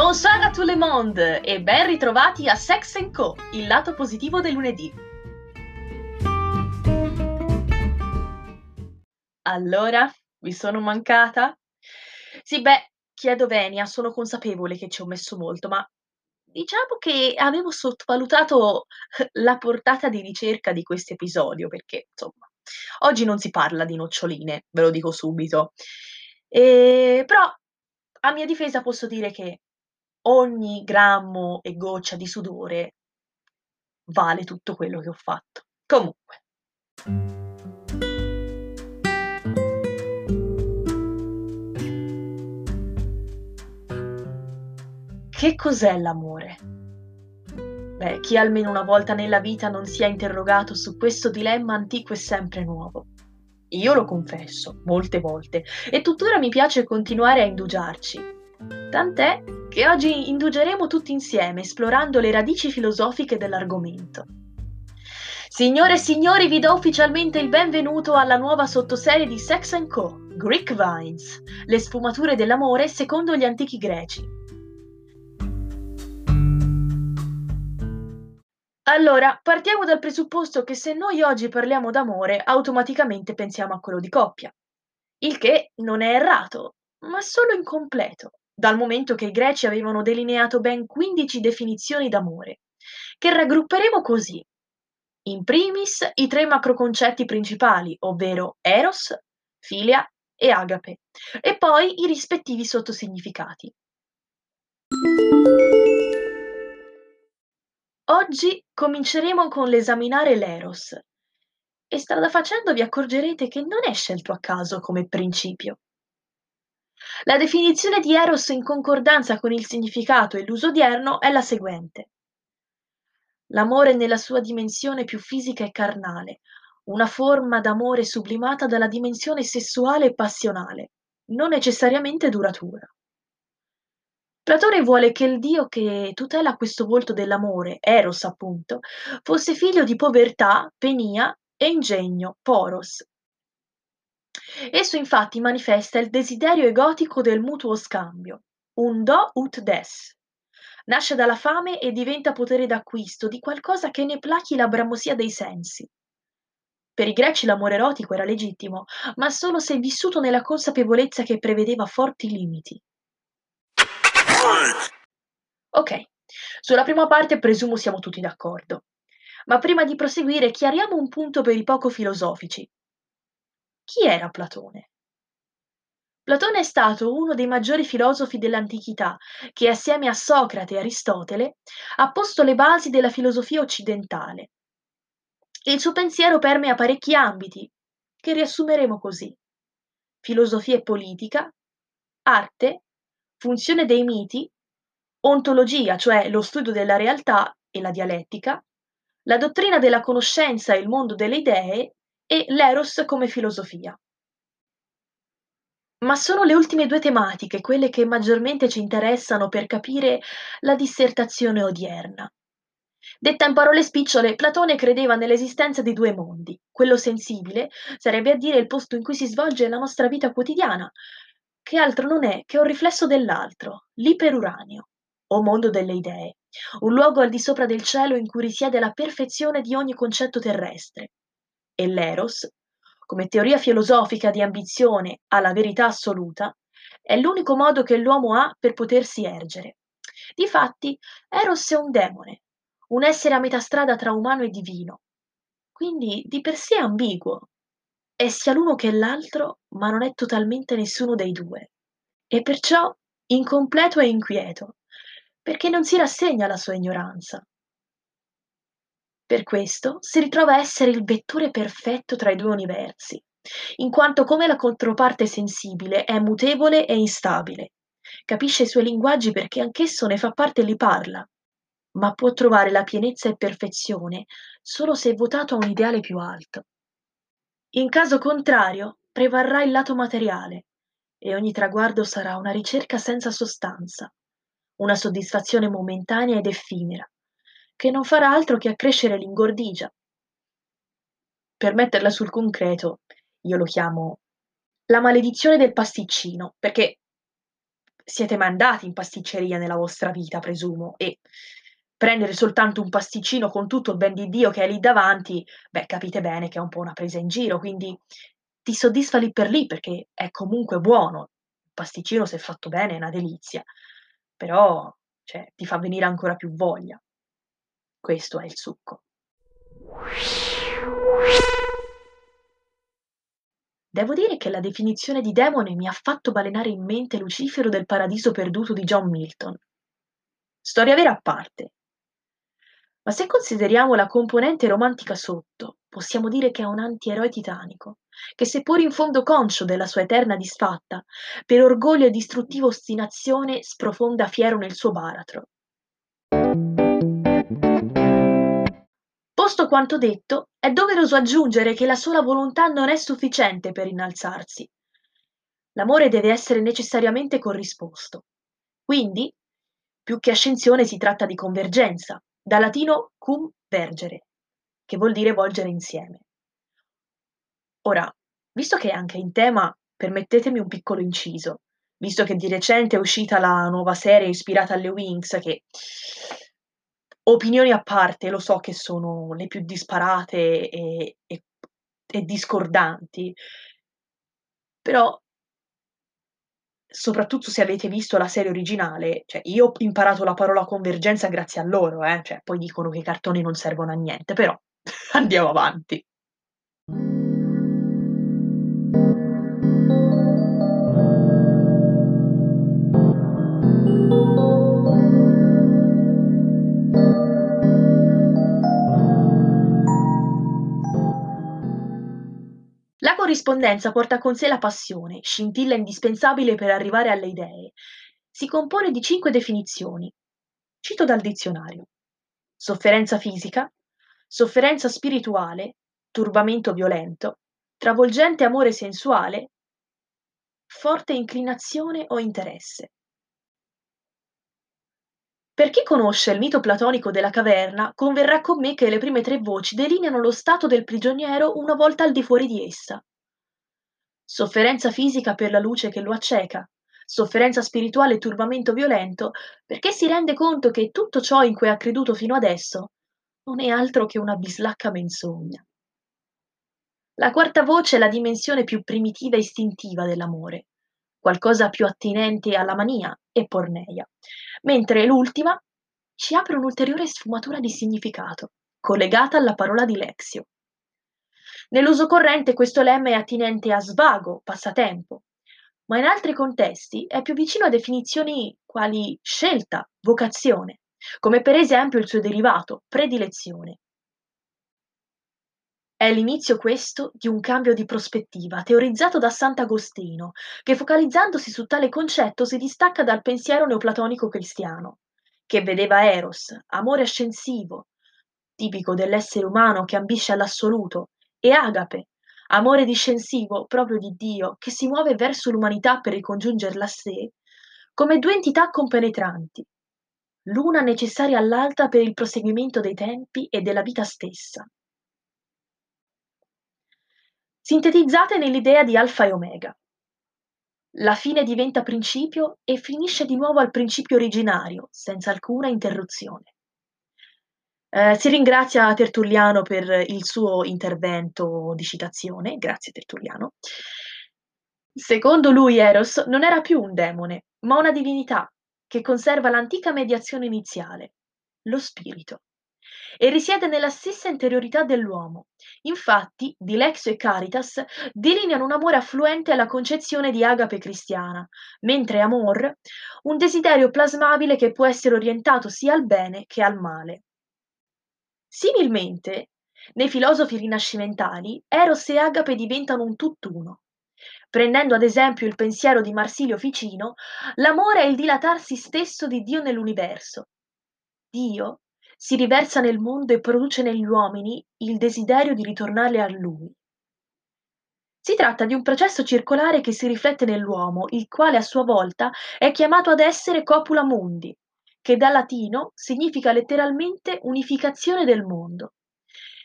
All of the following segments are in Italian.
Bonsoir à tout le monde e ben ritrovati a Sex Co, il lato positivo del lunedì. Allora, vi sono mancata? Sì, beh, chiedo venia, sono consapevole che ci ho messo molto, ma diciamo che avevo sottovalutato la portata di ricerca di questo episodio, perché insomma, oggi non si parla di noccioline, ve lo dico subito. E, però, a mia difesa posso dire che ogni grammo e goccia di sudore vale tutto quello che ho fatto. Comunque. Che cos'è l'amore? Beh, chi almeno una volta nella vita non si è interrogato su questo dilemma antico e sempre nuovo. Io lo confesso, molte volte, e tuttora mi piace continuare a indugiarci. Tant'è che oggi indugeremo tutti insieme esplorando le radici filosofiche dell'argomento. Signore e signori, vi do ufficialmente il benvenuto alla nuova sottoserie di Sex Co, Greek Vines, le sfumature dell'amore secondo gli antichi greci. Allora, partiamo dal presupposto che se noi oggi parliamo d'amore, automaticamente pensiamo a quello di coppia. Il che non è errato, ma solo incompleto, dal momento che i greci avevano delineato ben 15 definizioni d'amore, che raggrupperemo così. In primis i tre macroconcetti principali, ovvero eros, filia e agape, e poi i rispettivi sottosignificati. Oggi cominceremo con l'esaminare l'eros e strada facendo vi accorgerete che non è scelto a caso come principio. La definizione di eros in concordanza con il significato e l'uso odierno è la seguente. L'amore nella sua dimensione più fisica e carnale, una forma d'amore sublimata dalla dimensione sessuale e passionale, non necessariamente duratura. Platone vuole che il dio che tutela questo volto dell'amore, Eros appunto, fosse figlio di povertà, penia e ingegno, Poros. Esso infatti manifesta il desiderio egotico del mutuo scambio, un do ut des. Nasce dalla fame e diventa potere d'acquisto di qualcosa che ne plachi la bramosia dei sensi. Per i greci l'amore erotico era legittimo, ma solo se vissuto nella consapevolezza che prevedeva forti limiti. Ok, sulla prima parte presumo siamo tutti d'accordo. Ma prima di proseguire chiariamo un punto per i poco filosofici. Chi era Platone? Platone è stato uno dei maggiori filosofi dell'antichità che assieme a Socrate e Aristotele ha posto le basi della filosofia occidentale. Il suo pensiero permea parecchi ambiti, che riassumeremo così. Filosofia e politica, arte, funzione dei miti, ontologia, cioè lo studio della realtà e la dialettica, la dottrina della conoscenza e il mondo delle idee e l'eros come filosofia. Ma sono le ultime due tematiche quelle che maggiormente ci interessano per capire la dissertazione odierna. Detta in parole spicciole, Platone credeva nell'esistenza di due mondi. Quello sensibile sarebbe a dire il posto in cui si svolge la nostra vita quotidiana, che altro non è che un riflesso dell'altro, l'iperuranio, o mondo delle idee, un luogo al di sopra del cielo in cui risiede la perfezione di ogni concetto terrestre. E l'eros, come teoria filosofica di ambizione alla verità assoluta, è l'unico modo che l'uomo ha per potersi ergere. Difatti, Eros è un demone, un essere a metà strada tra umano e divino, quindi di per sé ambiguo, è sia l'uno che l'altro, ma non è totalmente nessuno dei due, e perciò incompleto e inquieto, perché non si rassegna alla sua ignoranza. Per questo si ritrova a essere il vettore perfetto tra i due universi, in quanto come la controparte sensibile è mutevole e instabile, capisce i suoi linguaggi perché anch'esso ne fa parte e li parla, ma può trovare la pienezza e perfezione solo se è votato a un ideale più alto. In caso contrario, prevarrà il lato materiale e ogni traguardo sarà una ricerca senza sostanza, una soddisfazione momentanea ed effimera, che non farà altro che accrescere l'ingordigia. Per metterla sul concreto, io lo chiamo la maledizione del pasticcino, perché siete mai andati in pasticceria nella vostra vita, presumo, e prendere soltanto un pasticcino con tutto il ben di Dio che è lì davanti, beh, capite bene che è un po' una presa in giro, quindi ti soddisfa lì per lì perché è comunque buono. Il pasticcino, se fatto bene, è una delizia, però, cioè, ti fa venire ancora più voglia. Questo è il succo. Devo dire che la definizione di demone mi ha fatto balenare in mente Lucifero del paradiso perduto di John Milton. Storia vera a parte. Ma se consideriamo la componente romantica sotto, possiamo dire che è un antieroe titanico, che seppur in fondo conscio della sua eterna disfatta, per orgoglio e distruttiva ostinazione sprofonda fiero nel suo baratro. Posto quanto detto, è doveroso aggiungere che la sola volontà non è sufficiente per innalzarsi. L'amore deve essere necessariamente corrisposto. Quindi, più che ascensione si tratta di convergenza, da latino cum vergere, che vuol dire volgere insieme. Ora, visto che è anche in tema, permettetemi un piccolo inciso, visto che di recente è uscita la nuova serie ispirata alle Wings, che opinioni a parte, lo so che sono le più disparate e, e, e discordanti, però soprattutto se avete visto la serie originale, cioè io ho imparato la parola convergenza grazie a loro, eh? cioè, poi dicono che i cartoni non servono a niente, però andiamo avanti. La corrispondenza porta con sé la passione, scintilla indispensabile per arrivare alle idee. Si compone di cinque definizioni. Cito dal dizionario. Sofferenza fisica, sofferenza spirituale, turbamento violento, travolgente amore sensuale, forte inclinazione o interesse. Per chi conosce il mito platonico della caverna, converrà con me che le prime tre voci delineano lo stato del prigioniero una volta al di fuori di essa. Sofferenza fisica per la luce che lo acceca, sofferenza spirituale e turbamento violento, perché si rende conto che tutto ciò in cui ha creduto fino adesso non è altro che una bislacca menzogna. La quarta voce è la dimensione più primitiva e istintiva dell'amore, qualcosa più attinente alla mania e porneia, mentre l'ultima ci apre un'ulteriore sfumatura di significato, collegata alla parola di Lexio. Nell'uso corrente questo lemma è attinente a svago, passatempo, ma in altri contesti è più vicino a definizioni quali scelta, vocazione, come per esempio il suo derivato, predilezione. È l'inizio questo di un cambio di prospettiva teorizzato da Sant'Agostino, che focalizzandosi su tale concetto si distacca dal pensiero neoplatonico cristiano, che vedeva Eros, amore ascensivo, tipico dell'essere umano che ambisce all'assoluto, e Agape, amore discensivo proprio di Dio, che si muove verso l'umanità per ricongiungerla a sé, come due entità compenetranti, l'una necessaria all'altra per il proseguimento dei tempi e della vita stessa sintetizzate nell'idea di alfa e omega. La fine diventa principio e finisce di nuovo al principio originario, senza alcuna interruzione. Eh, si ringrazia Tertulliano per il suo intervento di citazione, grazie Tertulliano. Secondo lui Eros non era più un demone, ma una divinità che conserva l'antica mediazione iniziale, lo spirito e risiede nella stessa interiorità dell'uomo. Infatti, Dilexio e Caritas delineano un amore affluente alla concezione di agape cristiana, mentre amor un desiderio plasmabile che può essere orientato sia al bene che al male. Similmente, nei filosofi rinascimentali, Eros e Agape diventano un tutt'uno. Prendendo ad esempio il pensiero di Marsilio Ficino, l'amore è il dilatarsi stesso di Dio nell'universo. Dio si riversa nel mondo e produce negli uomini il desiderio di ritornare a lui. Si tratta di un processo circolare che si riflette nell'uomo, il quale a sua volta è chiamato ad essere copula mundi, che da latino significa letteralmente unificazione del mondo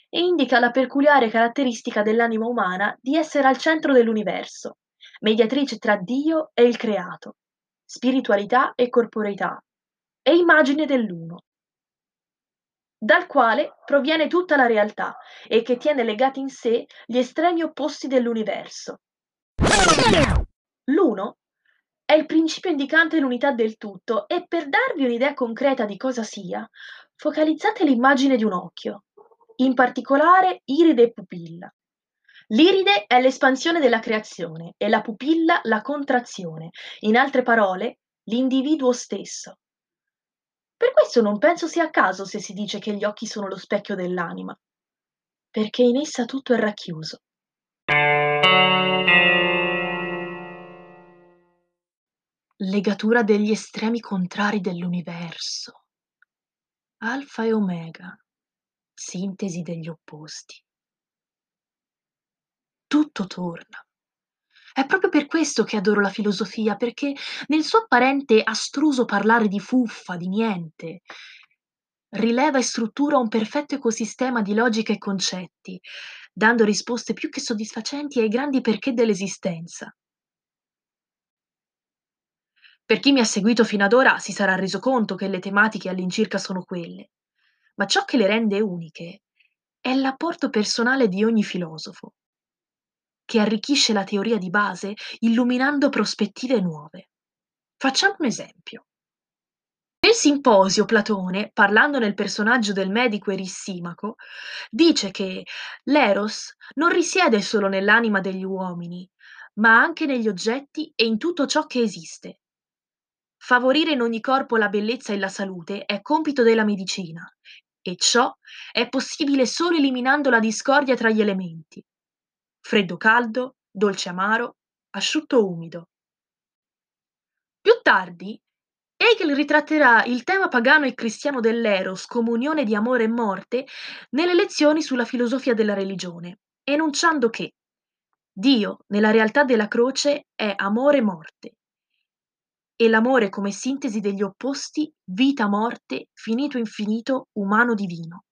e indica la peculiare caratteristica dell'anima umana di essere al centro dell'universo, mediatrice tra Dio e il creato, spiritualità e corporeità, è immagine dell'uno, dal quale proviene tutta la realtà e che tiene legati in sé gli estremi opposti dell'universo. L'uno è il principio indicante l'unità del tutto e per darvi un'idea concreta di cosa sia, focalizzate l'immagine di un occhio, in particolare iride e pupilla. L'iride è l'espansione della creazione e la pupilla la contrazione, in altre parole, l'individuo stesso. Per questo non penso sia a caso se si dice che gli occhi sono lo specchio dell'anima, perché in essa tutto è racchiuso. Legatura degli estremi contrari dell'universo. Alfa e Omega. Sintesi degli opposti. Tutto torna. È proprio per questo che adoro la filosofia, perché nel suo apparente astruso parlare di fuffa, di niente, rileva e struttura un perfetto ecosistema di logica e concetti, dando risposte più che soddisfacenti ai grandi perché dell'esistenza. Per chi mi ha seguito fino ad ora si sarà reso conto che le tematiche all'incirca sono quelle, ma ciò che le rende uniche è l'apporto personale di ogni filosofo, che arricchisce la teoria di base illuminando prospettive nuove. Facciamo un esempio. Nel simposio Platone, parlando nel personaggio del medico Erissimaco, dice che l'eros non risiede solo nell'anima degli uomini, ma anche negli oggetti e in tutto ciò che esiste. Favorire in ogni corpo la bellezza e la salute è compito della medicina, e ciò è possibile solo eliminando la discordia tra gli elementi. Freddo caldo, dolce amaro, asciutto umido. Più tardi, Hegel ritratterà il tema pagano e cristiano dell'eros come unione di amore e morte nelle lezioni sulla filosofia della religione, enunciando che Dio, nella realtà della croce, è amore e morte, e l'amore come sintesi degli opposti vita-morte, finito-infinito, umano-divino.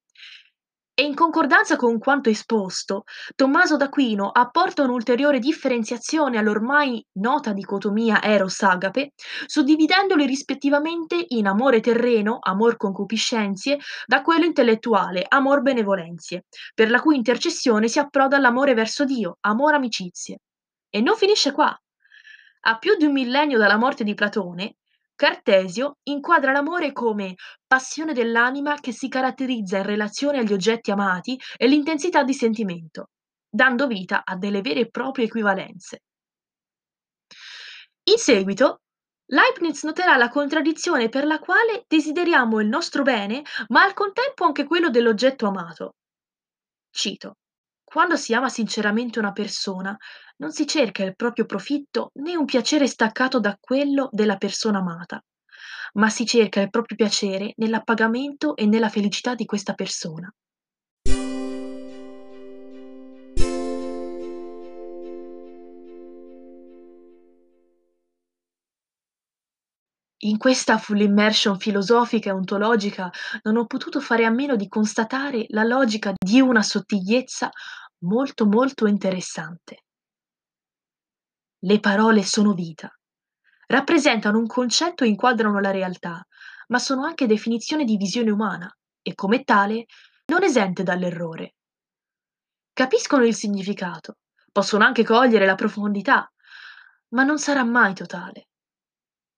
E in concordanza con quanto esposto, Tommaso d'Aquino apporta un'ulteriore differenziazione all'ormai nota dicotomia eros-agape, suddividendoli rispettivamente in amore terreno, amor concupiscenzie, da quello intellettuale, amor benevolenzie, per la cui intercessione si approda all'amore verso Dio, amor amicizie. E non finisce qua. A più di un millennio dalla morte di Platone, Cartesio inquadra l'amore come passione dell'anima che si caratterizza in relazione agli oggetti amati e l'intensità di sentimento, dando vita a delle vere e proprie equivalenze. In seguito, Leibniz noterà la contraddizione per la quale desideriamo il nostro bene, ma al contempo anche quello dell'oggetto amato. Cito. Quando si ama sinceramente una persona, non si cerca il proprio profitto né un piacere staccato da quello della persona amata, ma si cerca il proprio piacere nell'appagamento e nella felicità di questa persona. In questa full immersion filosofica e ontologica non ho potuto fare a meno di constatare la logica di una sottigliezza molto molto interessante. Le parole sono vita. Rappresentano un concetto e inquadrano la realtà, ma sono anche definizione di visione umana e come tale non esente dall'errore. Capiscono il significato, possono anche cogliere la profondità, ma non sarà mai totale.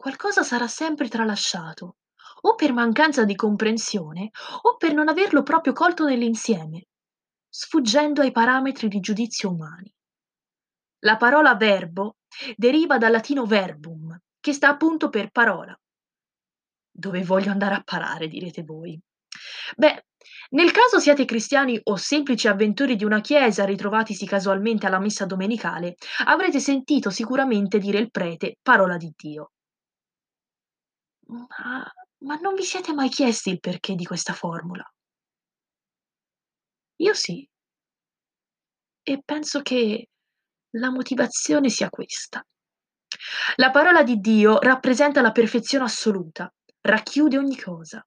Qualcosa sarà sempre tralasciato, o per mancanza di comprensione o per non averlo proprio colto nell'insieme sfuggendo ai parametri di giudizio umani. La parola verbo deriva dal latino verbum, che sta appunto per parola. Dove voglio andare a parare, direte voi? Beh, nel caso siate cristiani o semplici avventori di una chiesa ritrovatisi casualmente alla messa domenicale, avrete sentito sicuramente dire il prete parola di Dio. Ma, ma non vi siete mai chiesti il perché di questa formula? Io sì. E penso che la motivazione sia questa. La parola di Dio rappresenta la perfezione assoluta, racchiude ogni cosa.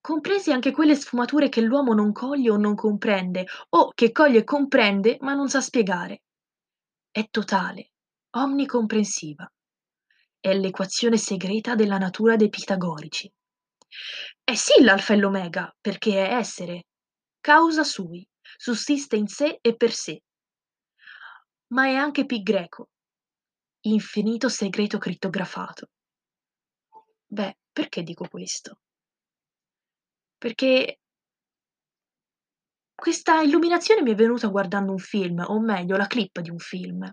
Compresi anche quelle sfumature che l'uomo non coglie o non comprende, o che coglie e comprende ma non sa spiegare. È totale, omnicomprensiva. È l'equazione segreta della natura dei pitagorici. È sì l'alfa e l'omega, perché è essere, causa sui, sussiste in sé e per sé. Ma è anche pi greco, infinito segreto crittografato. Beh, perché dico questo? Perché questa illuminazione mi è venuta guardando un film, o meglio la clip di un film,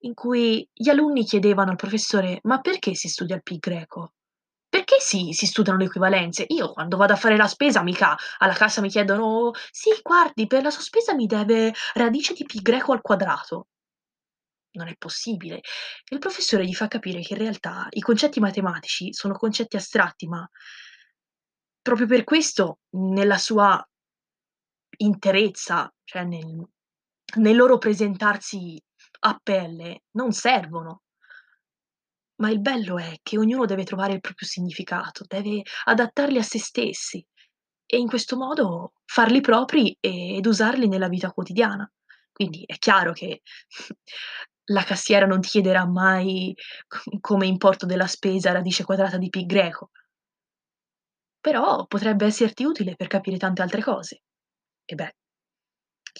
in cui gli alunni chiedevano al professore: "Ma perché si studia il pi greco? Perché si si studiano le equivalenze? Io quando vado a fare la spesa mica alla cassa mi chiedono: "Sì, guardi, per la sua spesa mi deve radice di pi greco al quadrato". Non è possibile. Il professore gli fa capire che in realtà i concetti matematici sono concetti astratti, ma proprio per questo nella sua interezza, cioè nel nel loro presentarsi a pelle, non servono. Ma il bello è che ognuno deve trovare il proprio significato, deve adattarli a se stessi e in questo modo farli propri ed usarli nella vita quotidiana. Quindi è chiaro che la cassiera non ti chiederà mai come importo della spesa radice quadrata di pi greco. Però potrebbe esserti utile per capire tante altre cose. E beh,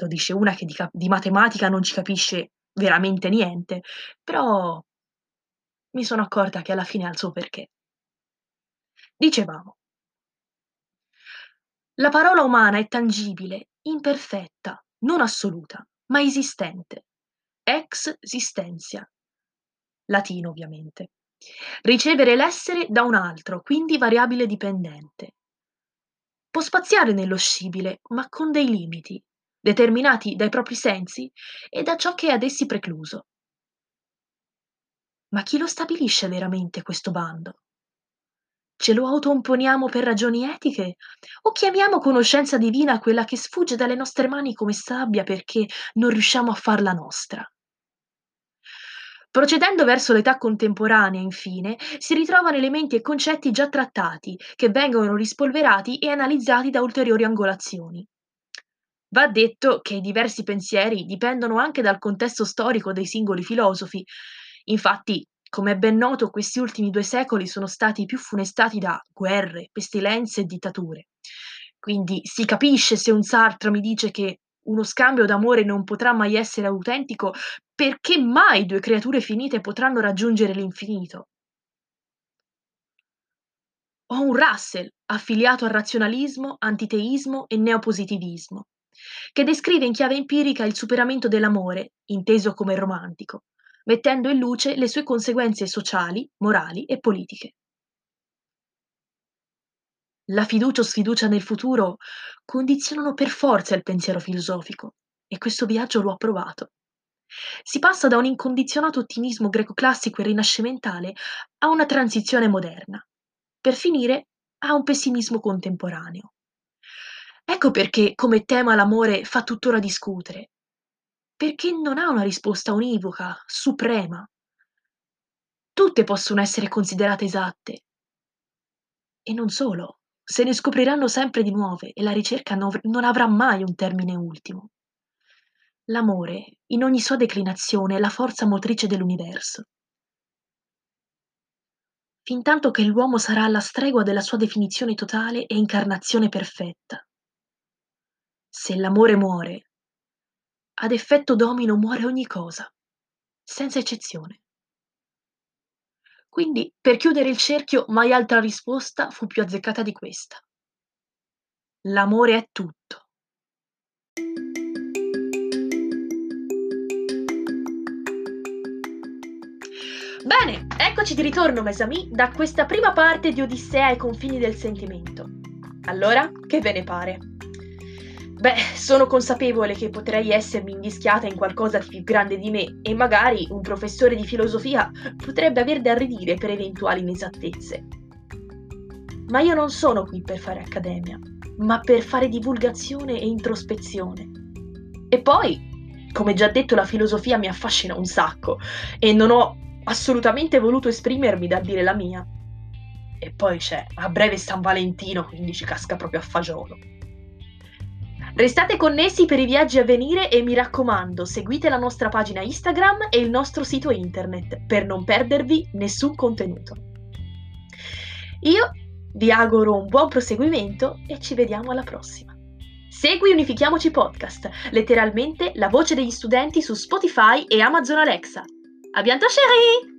lo dice una che di ca di matematica non ci capisce veramente niente, però mi sono accorta che alla fine ha il suo perché. Dicevamo la parola umana è tangibile, imperfetta, non assoluta, ma esistente. Ex sistentia. Latino ovviamente. Ricevere l'essere da un altro, quindi variabile dipendente. Può spaziare nello scibile, ma con dei limiti, determinati dai propri sensi e da ciò che è ad essi precluso. Ma chi lo stabilisce veramente questo bando? Ce lo autoimponiamo per ragioni etiche o chiamiamo conoscenza divina quella che sfugge dalle nostre mani come sabbia perché non riusciamo a farla nostra? Procedendo verso l'età contemporanea, infine, si ritrovano elementi e concetti già trattati, che vengono rispolverati e analizzati da ulteriori angolazioni. Va detto che i diversi pensieri dipendono anche dal contesto storico dei singoli filosofi. Infatti, come è ben noto, questi ultimi due secoli sono stati più funestati da guerre, pestilenze e dittature. Quindi si capisce se un Sartre mi dice che uno scambio d'amore non potrà mai essere autentico, perché mai due creature finite potranno raggiungere l'infinito? O un Russell, affiliato al razionalismo, antiteismo e neopositivismo, che descrive in chiave empirica il superamento dell'amore, inteso come romantico, mettendo in luce le sue conseguenze sociali, morali e politiche. La fiducia o sfiducia nel futuro condizionano per forza il pensiero filosofico e questo viaggio lo ha provato. Si passa da un incondizionato ottimismo greco-classico e rinascimentale a una transizione moderna, per finire a un pessimismo contemporaneo. Ecco perché come tema l'amore fa tuttora discutere, perché non ha una risposta univoca, suprema. Tutte possono essere considerate esatte. E non solo, se ne scopriranno sempre di nuove e la ricerca non avrà mai un termine ultimo. L'amore, in ogni sua declinazione, è la forza motrice dell'universo. Fintanto che l'uomo sarà alla stregua della sua definizione totale e incarnazione perfetta. Se l'amore muore, ad effetto domino muore ogni cosa, senza eccezione. Quindi, per chiudere il cerchio, mai altra risposta fu più azzeccata di questa. L'amore è tutto. Bene, eccoci di ritorno, mes amis, da questa prima parte di Odissea ai confini del sentimento. Allora, che ve ne pare? Beh, sono consapevole che potrei essermi invischiata in qualcosa di più grande di me e magari un professore di filosofia potrebbe aver da ridire per eventuali inesattezze. Ma io non sono qui per fare accademia, ma per fare divulgazione e introspezione. E poi, come già detto, la filosofia mi affascina un sacco e non ho assolutamente voluto esprimermi da dire la mia. E poi c'è, a breve San Valentino, quindi ci casca proprio a fagiolo. Restate connessi per i viaggi a venire e mi raccomando, seguite la nostra pagina Instagram e il nostro sito internet per non perdervi nessun contenuto. Io vi auguro un buon proseguimento e ci vediamo alla prossima. Segui Unifichiamoci Podcast, letteralmente la voce degli studenti su Spotify e Amazon Alexa. A bientôt chérie!